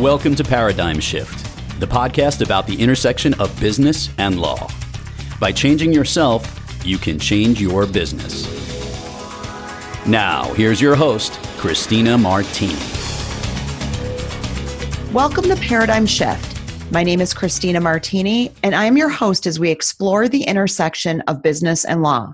Welcome to Paradigm Shift, the podcast about the intersection of business and law. By changing yourself, you can change your business. Now, here's your host, Christina Martini. Welcome to Paradigm Shift. My name is Christina Martini, and I'm your host as we explore the intersection of business and law.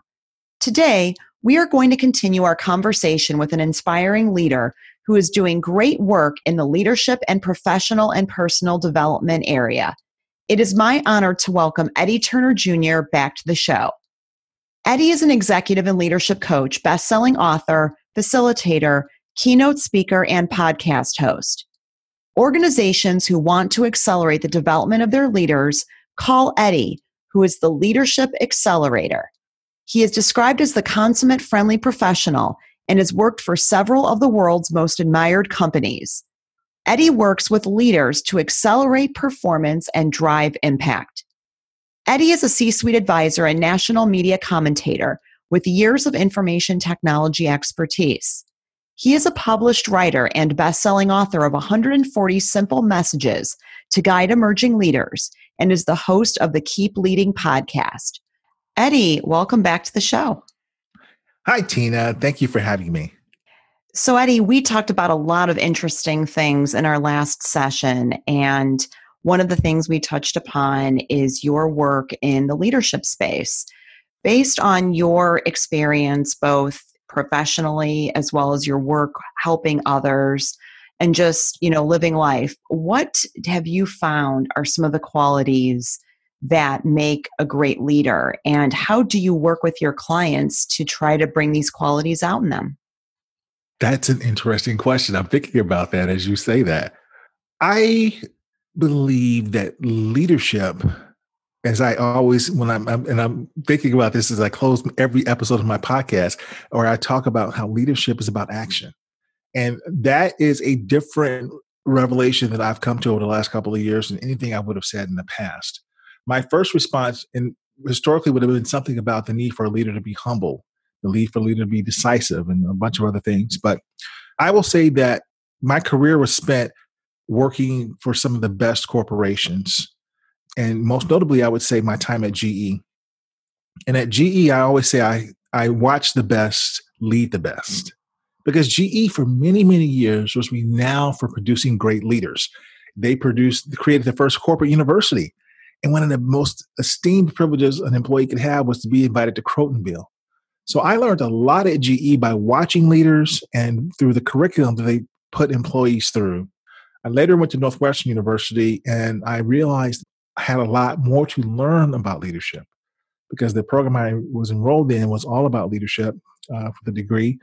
Today, we are going to continue our conversation with an inspiring leader who is doing great work in the leadership and professional and personal development area. It is my honor to welcome Eddie Turner Jr. back to the show. Eddie is an executive and leadership coach, best-selling author, facilitator, keynote speaker, and podcast host. Organizations who want to accelerate the development of their leaders call Eddie, who is the leadership accelerator. He is described as the consummate friendly professional and has worked for several of the world's most admired companies. Eddie works with leaders to accelerate performance and drive impact. Eddie is a C suite advisor and national media commentator with years of information technology expertise. He is a published writer and best selling author of 140 Simple Messages to Guide Emerging Leaders and is the host of the Keep Leading podcast. Eddie, welcome back to the show. Hi, Tina. Thank you for having me. So, Eddie, we talked about a lot of interesting things in our last session. And one of the things we touched upon is your work in the leadership space. Based on your experience, both professionally as well as your work helping others and just you know living life what have you found are some of the qualities that make a great leader? And how do you work with your clients to try to bring these qualities out in them? That's an interesting question. I'm thinking about that as you say that. I believe that leadership as i always when I'm, I'm and i'm thinking about this as i close every episode of my podcast or i talk about how leadership is about action. And that is a different revelation that i've come to over the last couple of years than anything i would have said in the past my first response and historically would have been something about the need for a leader to be humble, the need for a leader to be decisive, and a bunch of other things. But I will say that my career was spent working for some of the best corporations. And most notably, I would say my time at GE. And at GE, I always say I, I watch the best lead the best. Because GE, for many, many years, was renowned for producing great leaders. They produced, created the first corporate university and one of the most esteemed privileges an employee could have was to be invited to Crotonville. So I learned a lot at GE by watching leaders and through the curriculum that they put employees through. I later went to Northwestern University and I realized I had a lot more to learn about leadership because the program I was enrolled in was all about leadership uh, for the degree.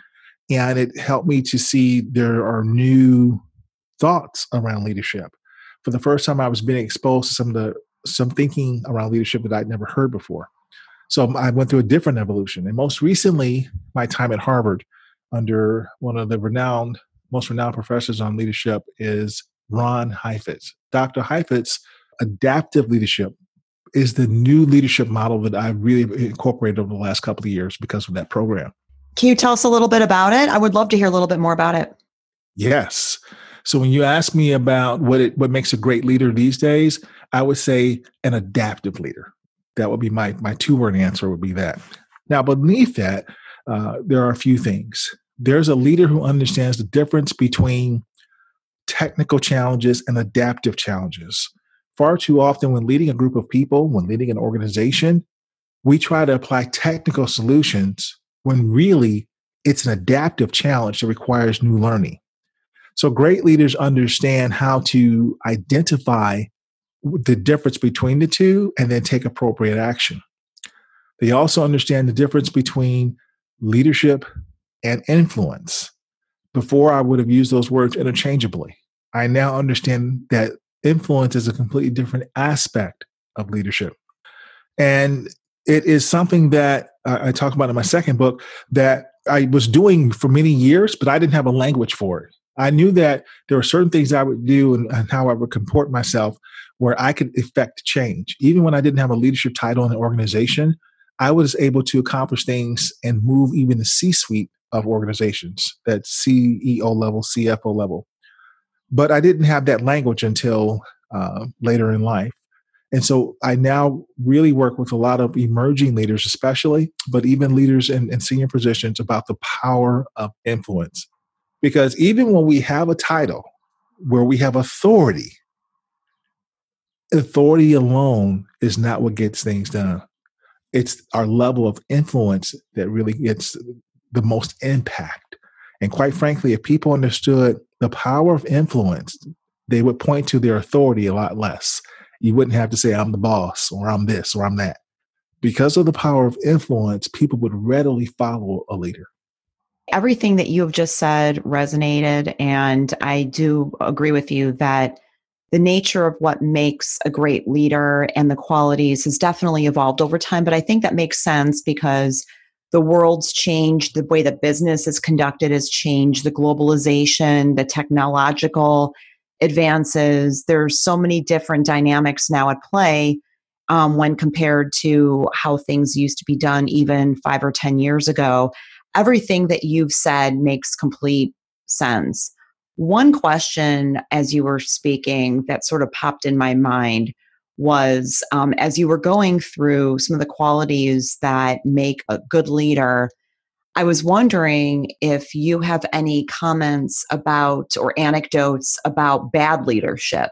And it helped me to see there are new thoughts around leadership. For the first time, I was being exposed to some of the some thinking around leadership that I'd never heard before. So I went through a different evolution. And most recently, my time at Harvard under one of the renowned, most renowned professors on leadership is Ron Heifetz. Dr. Heifetz, adaptive leadership is the new leadership model that I've really incorporated over the last couple of years because of that program. Can you tell us a little bit about it? I would love to hear a little bit more about it. Yes. So when you ask me about what it what makes a great leader these days, I would say an adaptive leader. That would be my my two word answer would be that. Now beneath that, uh, there are a few things. There's a leader who understands the difference between technical challenges and adaptive challenges. Far too often, when leading a group of people, when leading an organization, we try to apply technical solutions when really it's an adaptive challenge that requires new learning. So great leaders understand how to identify the difference between the two and then take appropriate action. They also understand the difference between leadership and influence. Before, I would have used those words interchangeably. I now understand that influence is a completely different aspect of leadership. And it is something that I talk about in my second book that I was doing for many years, but I didn't have a language for it. I knew that there were certain things I would do and, and, how I would comport myself where I could effect change. Even when I didn't have a leadership title in the organization, I was able to accomplish things and move even the C suite of organizations, that CEO level, CFO level. but I didn't have that language until uh, later in life. And so I now really work with a lot of emerging leaders, especially, but even leaders in, in senior positions about the power of influence. Because even when we have a title where we have authority, authority alone is not what gets things done. It's our level of influence that really gets the most impact. And quite frankly, if people understood the power of influence, they would point to their authority a lot less you wouldn't have to say, I'm the boss or I'm this or I'm that. Because of the power of influence, people would readily follow a leader. Everything that you have just said resonated. And I do agree with you that the nature of what makes a great leader and the qualities has definitely evolved over time. But I think that makes sense because the world's changed, the way that business is conducted has changed, the globalization, the technological advances. There's so many different dynamics now at play um, when compared to how things used to be done even five or 10 years ago. Everything that you've said makes complete sense. One question as you were speaking that sort of popped in my mind was um, as you were going through some of the qualities that make a good leader I was wondering if you have any comments about or anecdotes about bad leadership,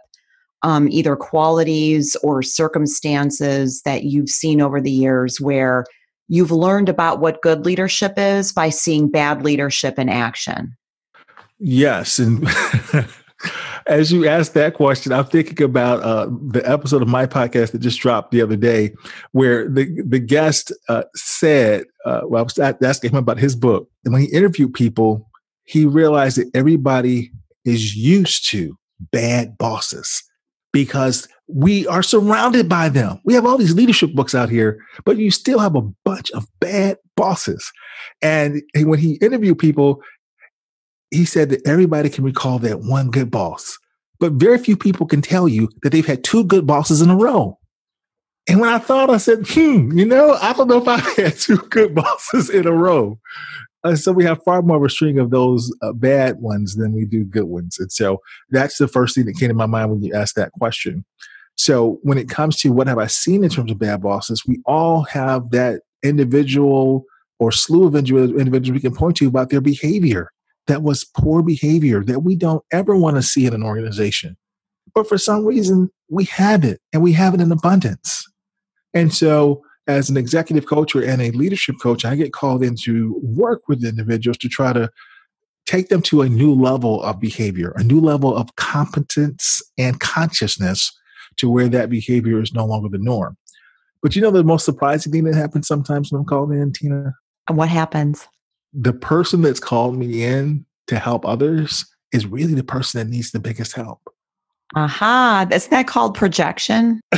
um, either qualities or circumstances that you've seen over the years where you've learned about what good leadership is by seeing bad leadership in action. Yes. And as you asked that question, I'm thinking about uh, the episode of my podcast that just dropped the other day, where the the guest uh, said, uh, "Well, I was asking him about his book, and when he interviewed people, he realized that everybody is used to bad bosses because we are surrounded by them. We have all these leadership books out here, but you still have a bunch of bad bosses. And when he interviewed people, he said that everybody can recall that one good boss, but very few people can tell you that they've had two good bosses in a row. And when I thought, I said, hmm, you know, I don't know if I've had two good bosses in a row. Uh, so we have far more of a string of those uh, bad ones than we do good ones. And so that's the first thing that came to my mind when you asked that question. So when it comes to what have I seen in terms of bad bosses, we all have that individual or slew of individuals we can point to about their behavior that was poor behavior that we don't ever want to see in an organization. But for some reason, we have it and we have it in abundance. And so, as an executive coach or and a leadership coach, I get called in to work with individuals to try to take them to a new level of behavior, a new level of competence and consciousness to where that behavior is no longer the norm. But you know, the most surprising thing that happens sometimes when I'm called in, Tina? And what happens? the person that's called me in to help others is really the person that needs the biggest help. Aha, isn't that called projection?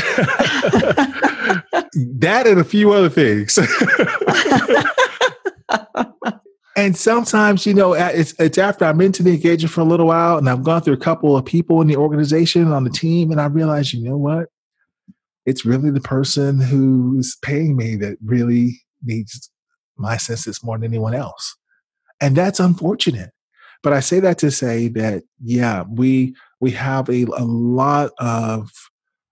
that and a few other things. and sometimes, you know, it's, it's after I'm into the engagement for a little while and I've gone through a couple of people in the organization on the team, and I realize, you know what? It's really the person who's paying me that really needs my senses more than anyone else. And that's unfortunate. But I say that to say that, yeah, we we have a, a lot of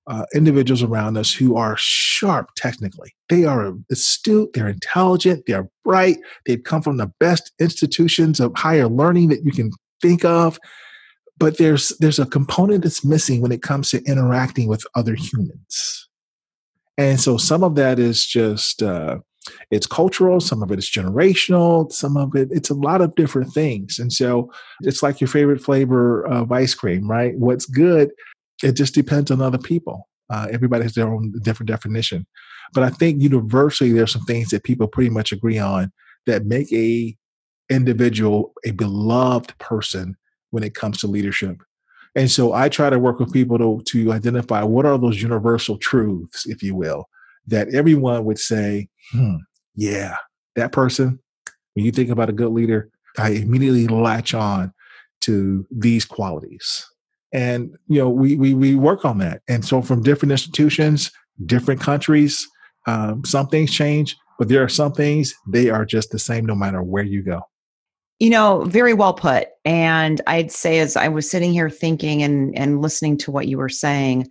uh, individuals around us who are sharp technically. They are astute, they're intelligent, they're bright, they've come from the best institutions of higher learning that you can think of. But there's there's a component that's missing when it comes to interacting with other humans. And so some of that is just uh, it's cultural some of it is generational some of it it's a lot of different things. And so it's like your favorite flavor of ice cream right? What's good it just depends on other people. Uh, everybody has their own different definition. But i think universally there's some things that people pretty much agree on that make a individual a beloved person when it comes to leadership. And so i try to work with people to, to identify what are those universal truths if you will that everyone would say, hmm, yeah, that person, when you think about a good leader, I immediately latch on to these qualities. And you know, we we we work on that. And so from different institutions, different countries, um, some things change, but there are some things they are just the same no matter where you go. You know, very well put. And I'd say, as I was sitting here thinking and, and listening to what you were saying,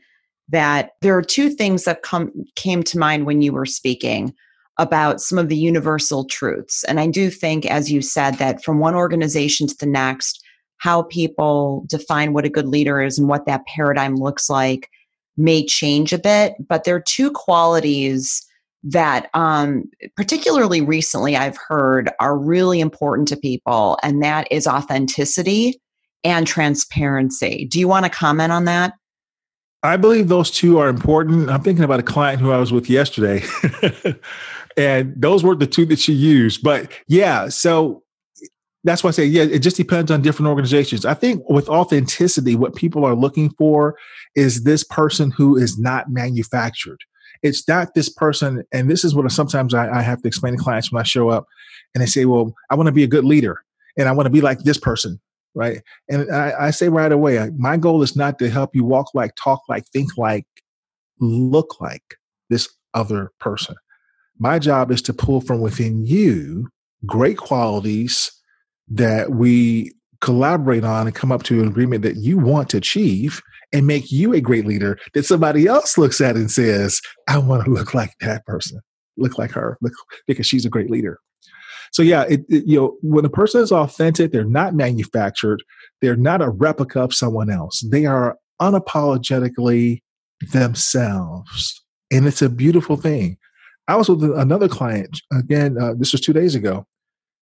that there are two things that come came to mind when you were speaking about some of the universal truths. And I do think, as you said, that from one organization to the next, how people define what a good leader is and what that paradigm looks like may change a bit. But there are two qualities that um, particularly recently I've heard are really important to people, and that is authenticity and transparency. Do you want to comment on that? I believe those two are important. I'm thinking about a client who I was with yesterday, and those were the two that she used. But yeah, so that's why I say, yeah, it just depends on different organizations. I think with authenticity, what people are looking for is this person who is not manufactured. It's not this person, and this is what sometimes I, I have to explain to clients when I show up and they say, Well, I want to be a good leader and I want to be like this person, right? And I, I say right away, my goal is not to help you walk like, talk like, think like, look like this other person. My job is to pull from within you great qualities that we collaborate on and come up to an agreement that you want to achieve and make you a great leader that somebody else looks at and says, I want to look like that person, look like her, look, because she's a great leader. So yeah, it, it, you know, when a person is authentic, they're not manufactured, they're not a replica of someone else. They are unapologetically themselves, and it's a beautiful thing. I was with another client again. Uh, this was two days ago,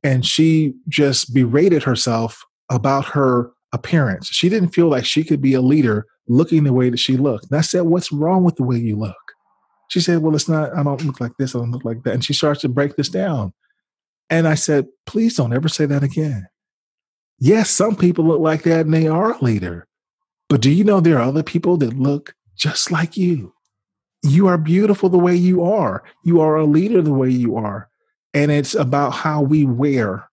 and she just berated herself about her appearance. She didn't feel like she could be a leader looking the way that she looked. And I said, What's wrong with the way you look? She said, Well, it's not, I don't look like this, I don't look like that. And she starts to break this down. And I said, Please don't ever say that again. Yes, some people look like that and they are a leader. But do you know there are other people that look just like you? You are beautiful the way you are. You are a leader the way you are. And it's about how we wear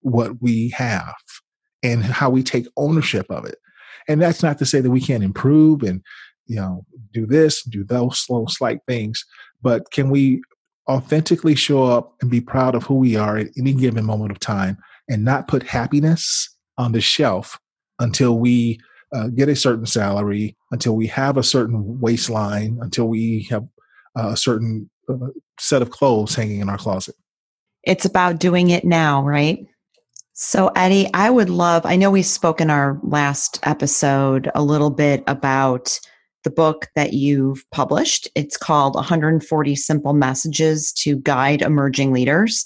what we have and how we take ownership of it. And that's not to say that we can't improve and you know do this, do those slow, slight things, but can we authentically show up and be proud of who we are at any given moment of time and not put happiness on the shelf until we uh, get a certain salary, until we have a certain waistline, until we have a certain uh, set of clothes hanging in our closet. It's about doing it now, right? So, Eddie, I would love, I know we spoke in our last episode a little bit about the book that you've published. It's called 140 Simple Messages to Guide Emerging Leaders.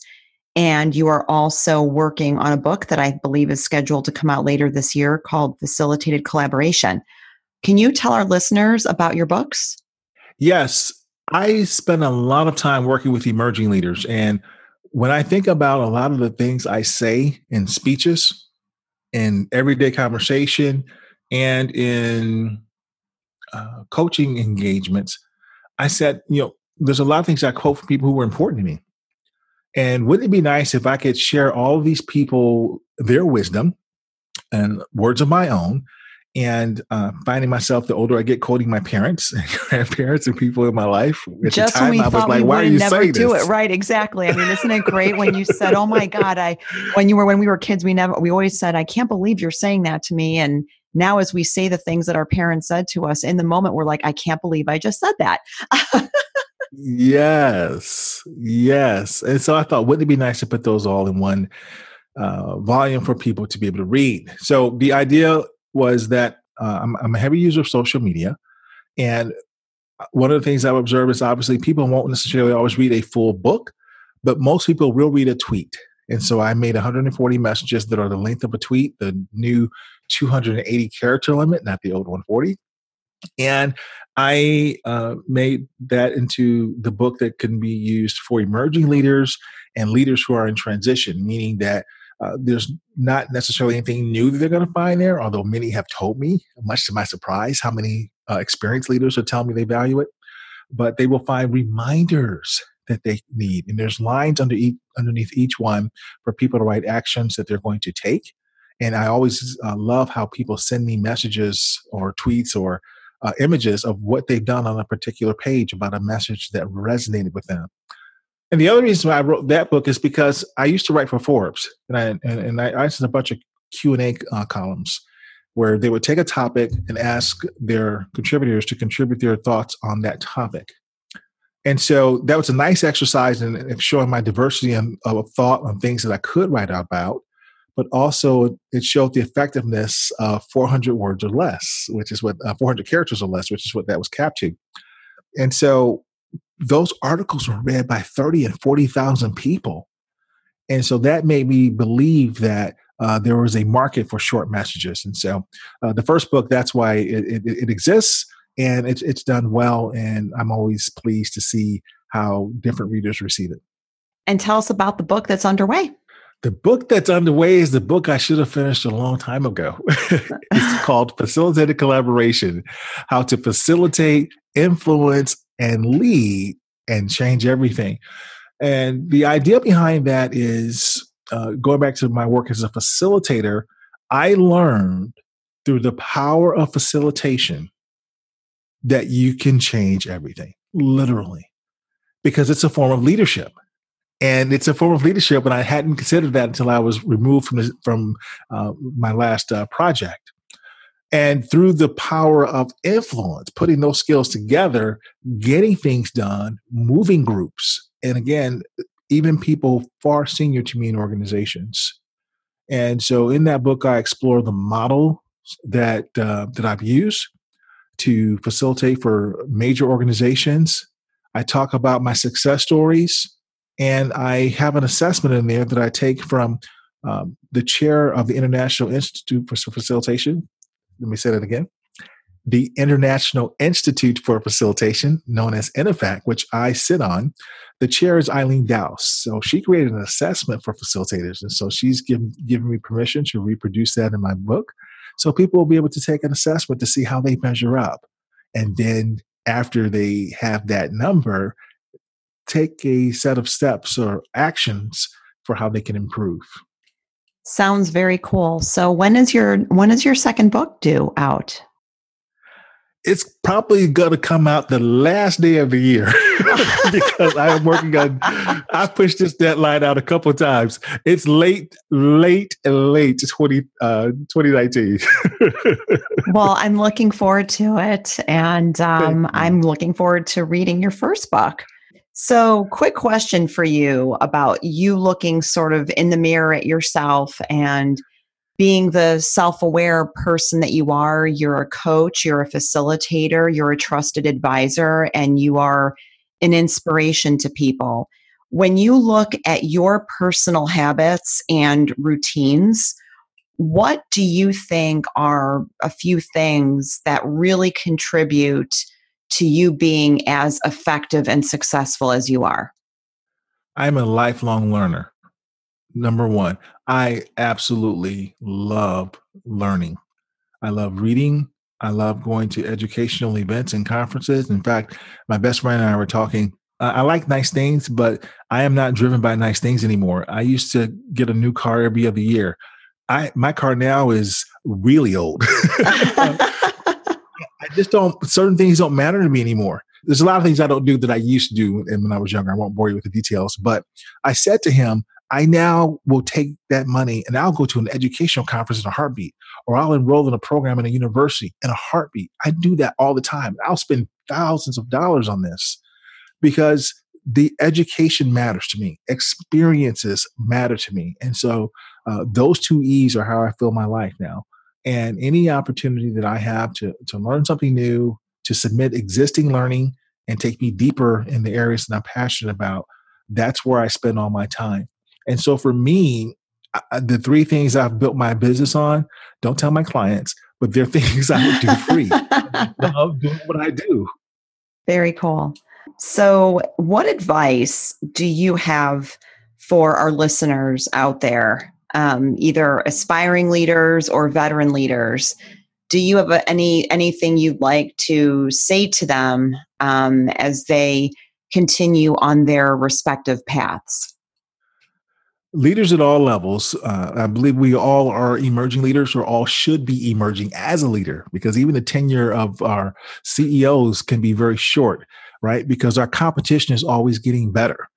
And you are also working on a book that I believe is scheduled to come out later this year called Facilitated Collaboration. Can you tell our listeners about your books? Yes. I spend a lot of time working with emerging leaders. And when I think about a lot of the things I say in speeches, in everyday conversation, and in uh, coaching engagements, I said, you know, there's a lot of things I quote from people who were important to me. And wouldn't it be nice if I could share all these people, their wisdom and words of my own, and uh, finding myself the older I get quoting my parents and grandparents and people in my life. At Just the time, when we I was like, "Why are you never do this? it?" Right? Exactly. I mean, isn't it great when you said, "Oh my God!" I when you were when we were kids, we never we always said, "I can't believe you're saying that to me," and now as we say the things that our parents said to us in the moment, we're like, "I can't believe I just said that." yes, yes. And so I thought, wouldn't it be nice to put those all in one uh, volume for people to be able to read? So the idea was that uh, I'm, I'm, a heavy user of social media. And uh, one of the things I've observed is obviously people won't necessarily always read a full book, but most people will read a tweet. And so I made 140 messages that are the length of a tweet, the new 280 character limit, not the old 140. And I uh, made that into the book that can be used for emerging leaders and leaders who are in transition, meaning that uh, there's not necessarily anything new that they're going to find there, although many have told me, much to my surprise, how many uh, experienced leaders are telling me they value it. But they will find reminders that they need. And there's lines under each, underneath each one for people to write actions that they're going to take. And I always uh, love how people send me messages or tweets or uh, images of what they've done on a particular page about a message that resonated with them. And the other reason why I wrote that book is because I used to write for Forbes, and I and, and a bunch of Q and A uh, columns where they would take a topic and ask their contributors to contribute their thoughts on that topic. And so that was a nice exercise in, in showing my diversity of, of thought on things that I could write about, but also it showed the effectiveness of 400 words or less, which is what uh, 400 characters or less, which is what that was capped to. And so those articles were read by 30 and 40,000 people. And so that made me believe that uh, there was a market for short messages. And so uh, the first book, that's why it, it, it exists and it's, it's done well. And I'm always pleased to see how different readers receive it. And tell us about the book that's underway. The book that's underway is the book I should have finished a long time ago. it's called Facilitated Collaboration How to Facilitate, Influence, and Lead and Change Everything. And the idea behind that is uh, going back to my work as a facilitator, I learned through the power of facilitation that you can change everything, literally, because it's a form of leadership. And it's a form of leadership, and I hadn't considered that until I was removed from from uh, my last uh, project. And through the power of influence, putting those skills together, getting things done, moving groups, and again, even people far senior to me in organizations. And so in that book, I explore the model that uh, that I've used to facilitate for major organizations. I talk about my success stories, and I have an assessment in there that I take from um, the chair of the International Institute for Facilitation. Let me say that again the International Institute for Facilitation, known as INIFAC, which I sit on. The chair is Eileen Dowse. So she created an assessment for facilitators. And so she's given, given me permission to reproduce that in my book. So people will be able to take an assessment to see how they measure up. And then after they have that number, take a set of steps or actions for how they can improve. Sounds very cool. So when is your when is your second book due out? it's probably going to come out the last day of the year because I am working on. I pushed this deadline out a couple times. It's late, late, late 20, uh, 2019. well, I'm looking forward to it, and um, I'm looking forward to reading your first book. So, quick question for you about you looking sort of in the mirror at yourself and being the self aware person that you are, you're a coach, you're a facilitator, you're a trusted advisor, and you are an inspiration to people. When you look at your personal habits and routines, what do you think are a few things that really contribute to you being as effective and successful as you are? I'm a lifelong learner number one, I absolutely love learning. I love reading. I love going to educational events and conferences. In fact, my best friend and I were talking. I like nice things, but I am not driven by nice things anymore. I used to get a new car every other year. I my car now is really old. Just don't certain things don't matter to me anymore. There's a lot of things I don't do that I used to do when I was younger. I won't bore you with the details, but I said to him, I now will take that money and I'll go to an educational conference in a heartbeat, or I'll enroll in a program in a university in a heartbeat. I do that all the time. I'll spend thousands of dollars on this because the education matters to me, experiences matter to me. And so uh, those two E's are how I fill my life now. And any opportunity that I have to, to learn something new, to submit existing learning, and take me deeper in the areas that I'm passionate about, that's where I spend all my time. And so for me, I, the three things I've built my business on, don't tell my clients, but they're things I would do free. love doing what I do. Very cool. So, what advice do you have for our listeners out there, um, either aspiring leaders or veteran leaders? Do you have a, any anything you'd like to say to them um, as they continue on their respective paths? leaders at all levels uh, i believe we all are emerging leaders or all should be emerging as a leader because even the tenure of our ceos can be very short right because our competition is always getting better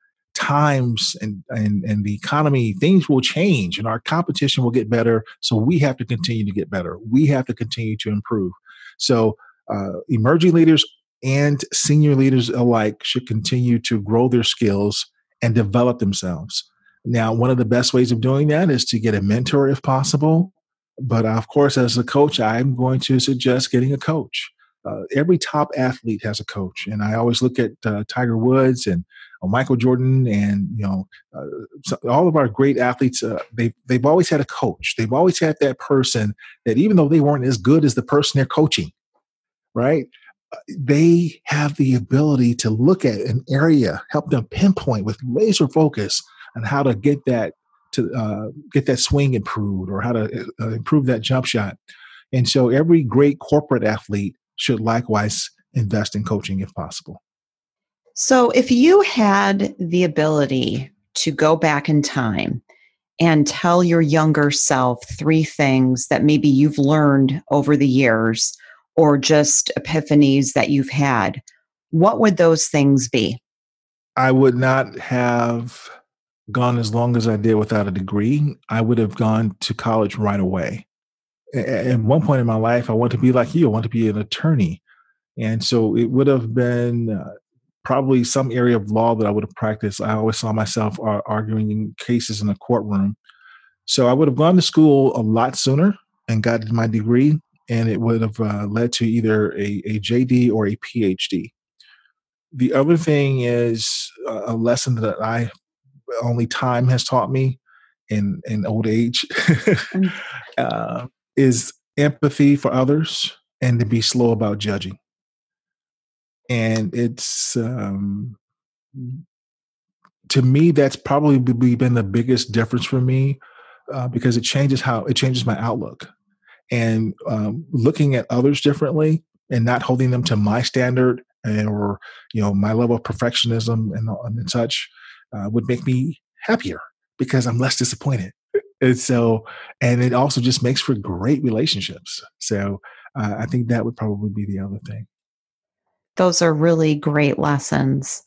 times and, and and the economy things will change and our competition will get better. So we have to continue to get better. We have to continue to improve. So uh, emerging leaders and senior leaders alike should continue to grow their skills and develop themselves. Now one of the best ways of doing that is to get a mentor if possible. But of course as a coach i'm going to suggest getting a coach. Uh, every top athlete has a coach and i always look at uh, tiger woods and Michael Jordan, and you know, uh, so all of our great athletes, uh, they they've always had a coach. They've always had that person that even though they weren't as good as the person they're coaching, right? Uh, they have the ability to look at an area, help them pinpoint with laser focus on how to get that to uh, get that swing improved or how to uh, improve that jump shot. And so, every great corporate athlete should likewise invest in coaching if possible. So, if you had the ability to go back in time and tell your younger self three things that maybe you've learned over the years or just epiphanies that you've had, what would those things be? I would not have gone as long as I did without a degree. I would have gone to college right away. At one point in my life, I wanted to be like you. I want to be an attorney. And so it would have been uh, probably some area of law that I would have practiced. I always saw myself arguing in cases in a courtroom. So I would have gone to school a lot sooner and gotten my degree, and it would have uh, led to either a, a, JD or a PhD. The other thing is a lesson that I only time has taught me in in old age mm. uh, is empathy for others and to be slow about judging and it's um, to me that's probably been the biggest difference for me uh, because it changes how it changes my outlook. And um, looking at others differently and not holding them to my standard and or you know my level of perfectionism and, and such uh, would make me happier because i'm less disappointed. And so and it also just makes for great relationships. So uh, i think that would probably be the other thing those are really great lessons.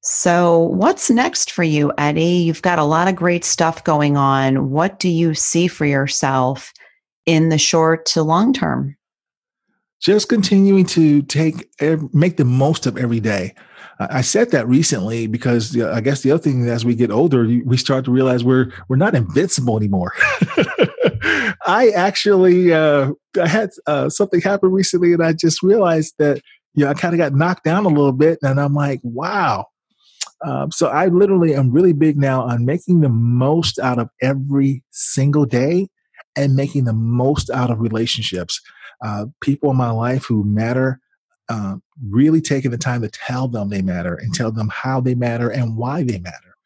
So, what's next for you, Eddie? You've got a lot of great stuff going on. What do you see for yourself in the short to long term? Just continuing to take make the most of every day. I said that recently because I guess the other thing as we get older, we start to realize we're we're not invincible anymore. I actually uh, I had uh, something happen recently, and I just realized that you know, I kind of got knocked down a little bit, and I'm like, wow. Um, so I literally am really big now on making the most out of every single day and making the most out of relationships. Uh, people in my life who matter, uh, really taking the time to tell them they matter and tell them how they matter and why they matter.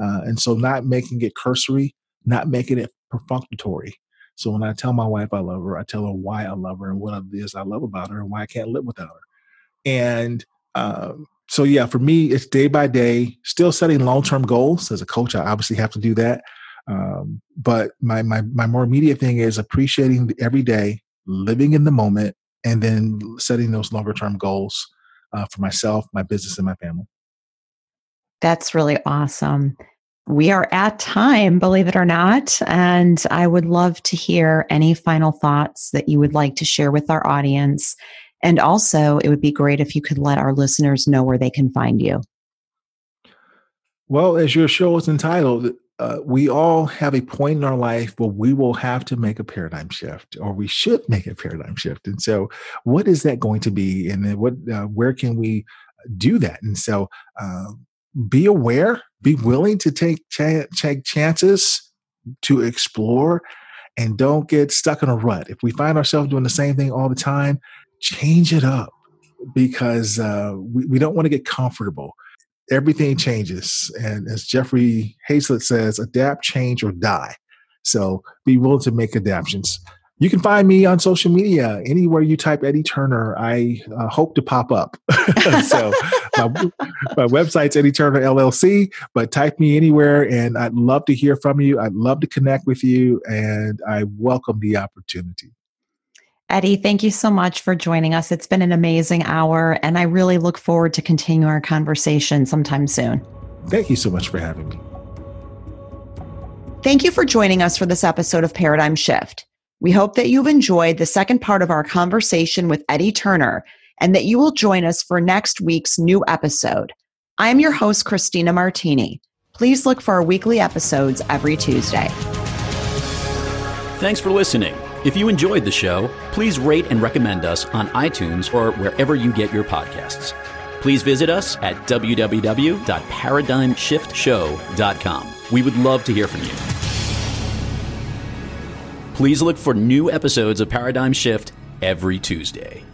Uh, and so not making it cursory, not making it perfunctory. So when I tell my wife I love her, I tell her why I love her and what it is I love about her and why I can't live without her. And um, so, yeah, for me, it's day by day, still setting long term goals. As a coach, I obviously have to do that. Um, but my, my, my more immediate thing is appreciating every day, living in the moment, and then setting those longer term goals uh, for myself, my business, and my family. That's really awesome. We are at time, believe it or not. And I would love to hear any final thoughts that you would like to share with our audience and also, it would be great if you could let our listeners know where they can find you. Well, as your show is entitled, uh, we all have a point in our life where we will have to make a paradigm shift, or we should make a paradigm shift. And so, what is that going to be, and then, what, uh, where can we do that? And so, uh, be aware, be willing to take ch- take chances to explore, and don't get stuck in a rut. If we find ourselves doing the same thing all the time, change it up because uh, we, we don't want to get comfortable. Everything changes. And as Jeffrey Hayzlett says, adapt, change, or die. So be willing to make adaptations. You can find me on social media anywhere you type Eddie Turner. I uh, hope to pop up. so my, my, website's Eddie Turner LLC, but type me anywhere, and I'd love to hear from you. I'd love to connect with you, and I welcome the opportunity. Eddie, thank you so much for joining us. It's been an amazing hour, and I really look forward to continue our conversation sometime soon. Thank you so much for having me. Thank you for joining us for this episode of Paradigm Shift. We hope that you've enjoyed the second part of our conversation with Eddie Turner and that you will join us for next week's new episode. I am your host, Christina Martini. Please look for our weekly episodes every Tuesday. Thanks for listening. If you enjoyed the show, please rate and recommend us on iTunes or wherever you get your podcasts. Please visit us at www.paradigmshiftshow.com. We would love to hear from you. Please look for new episodes of Paradigm Shift every Tuesday.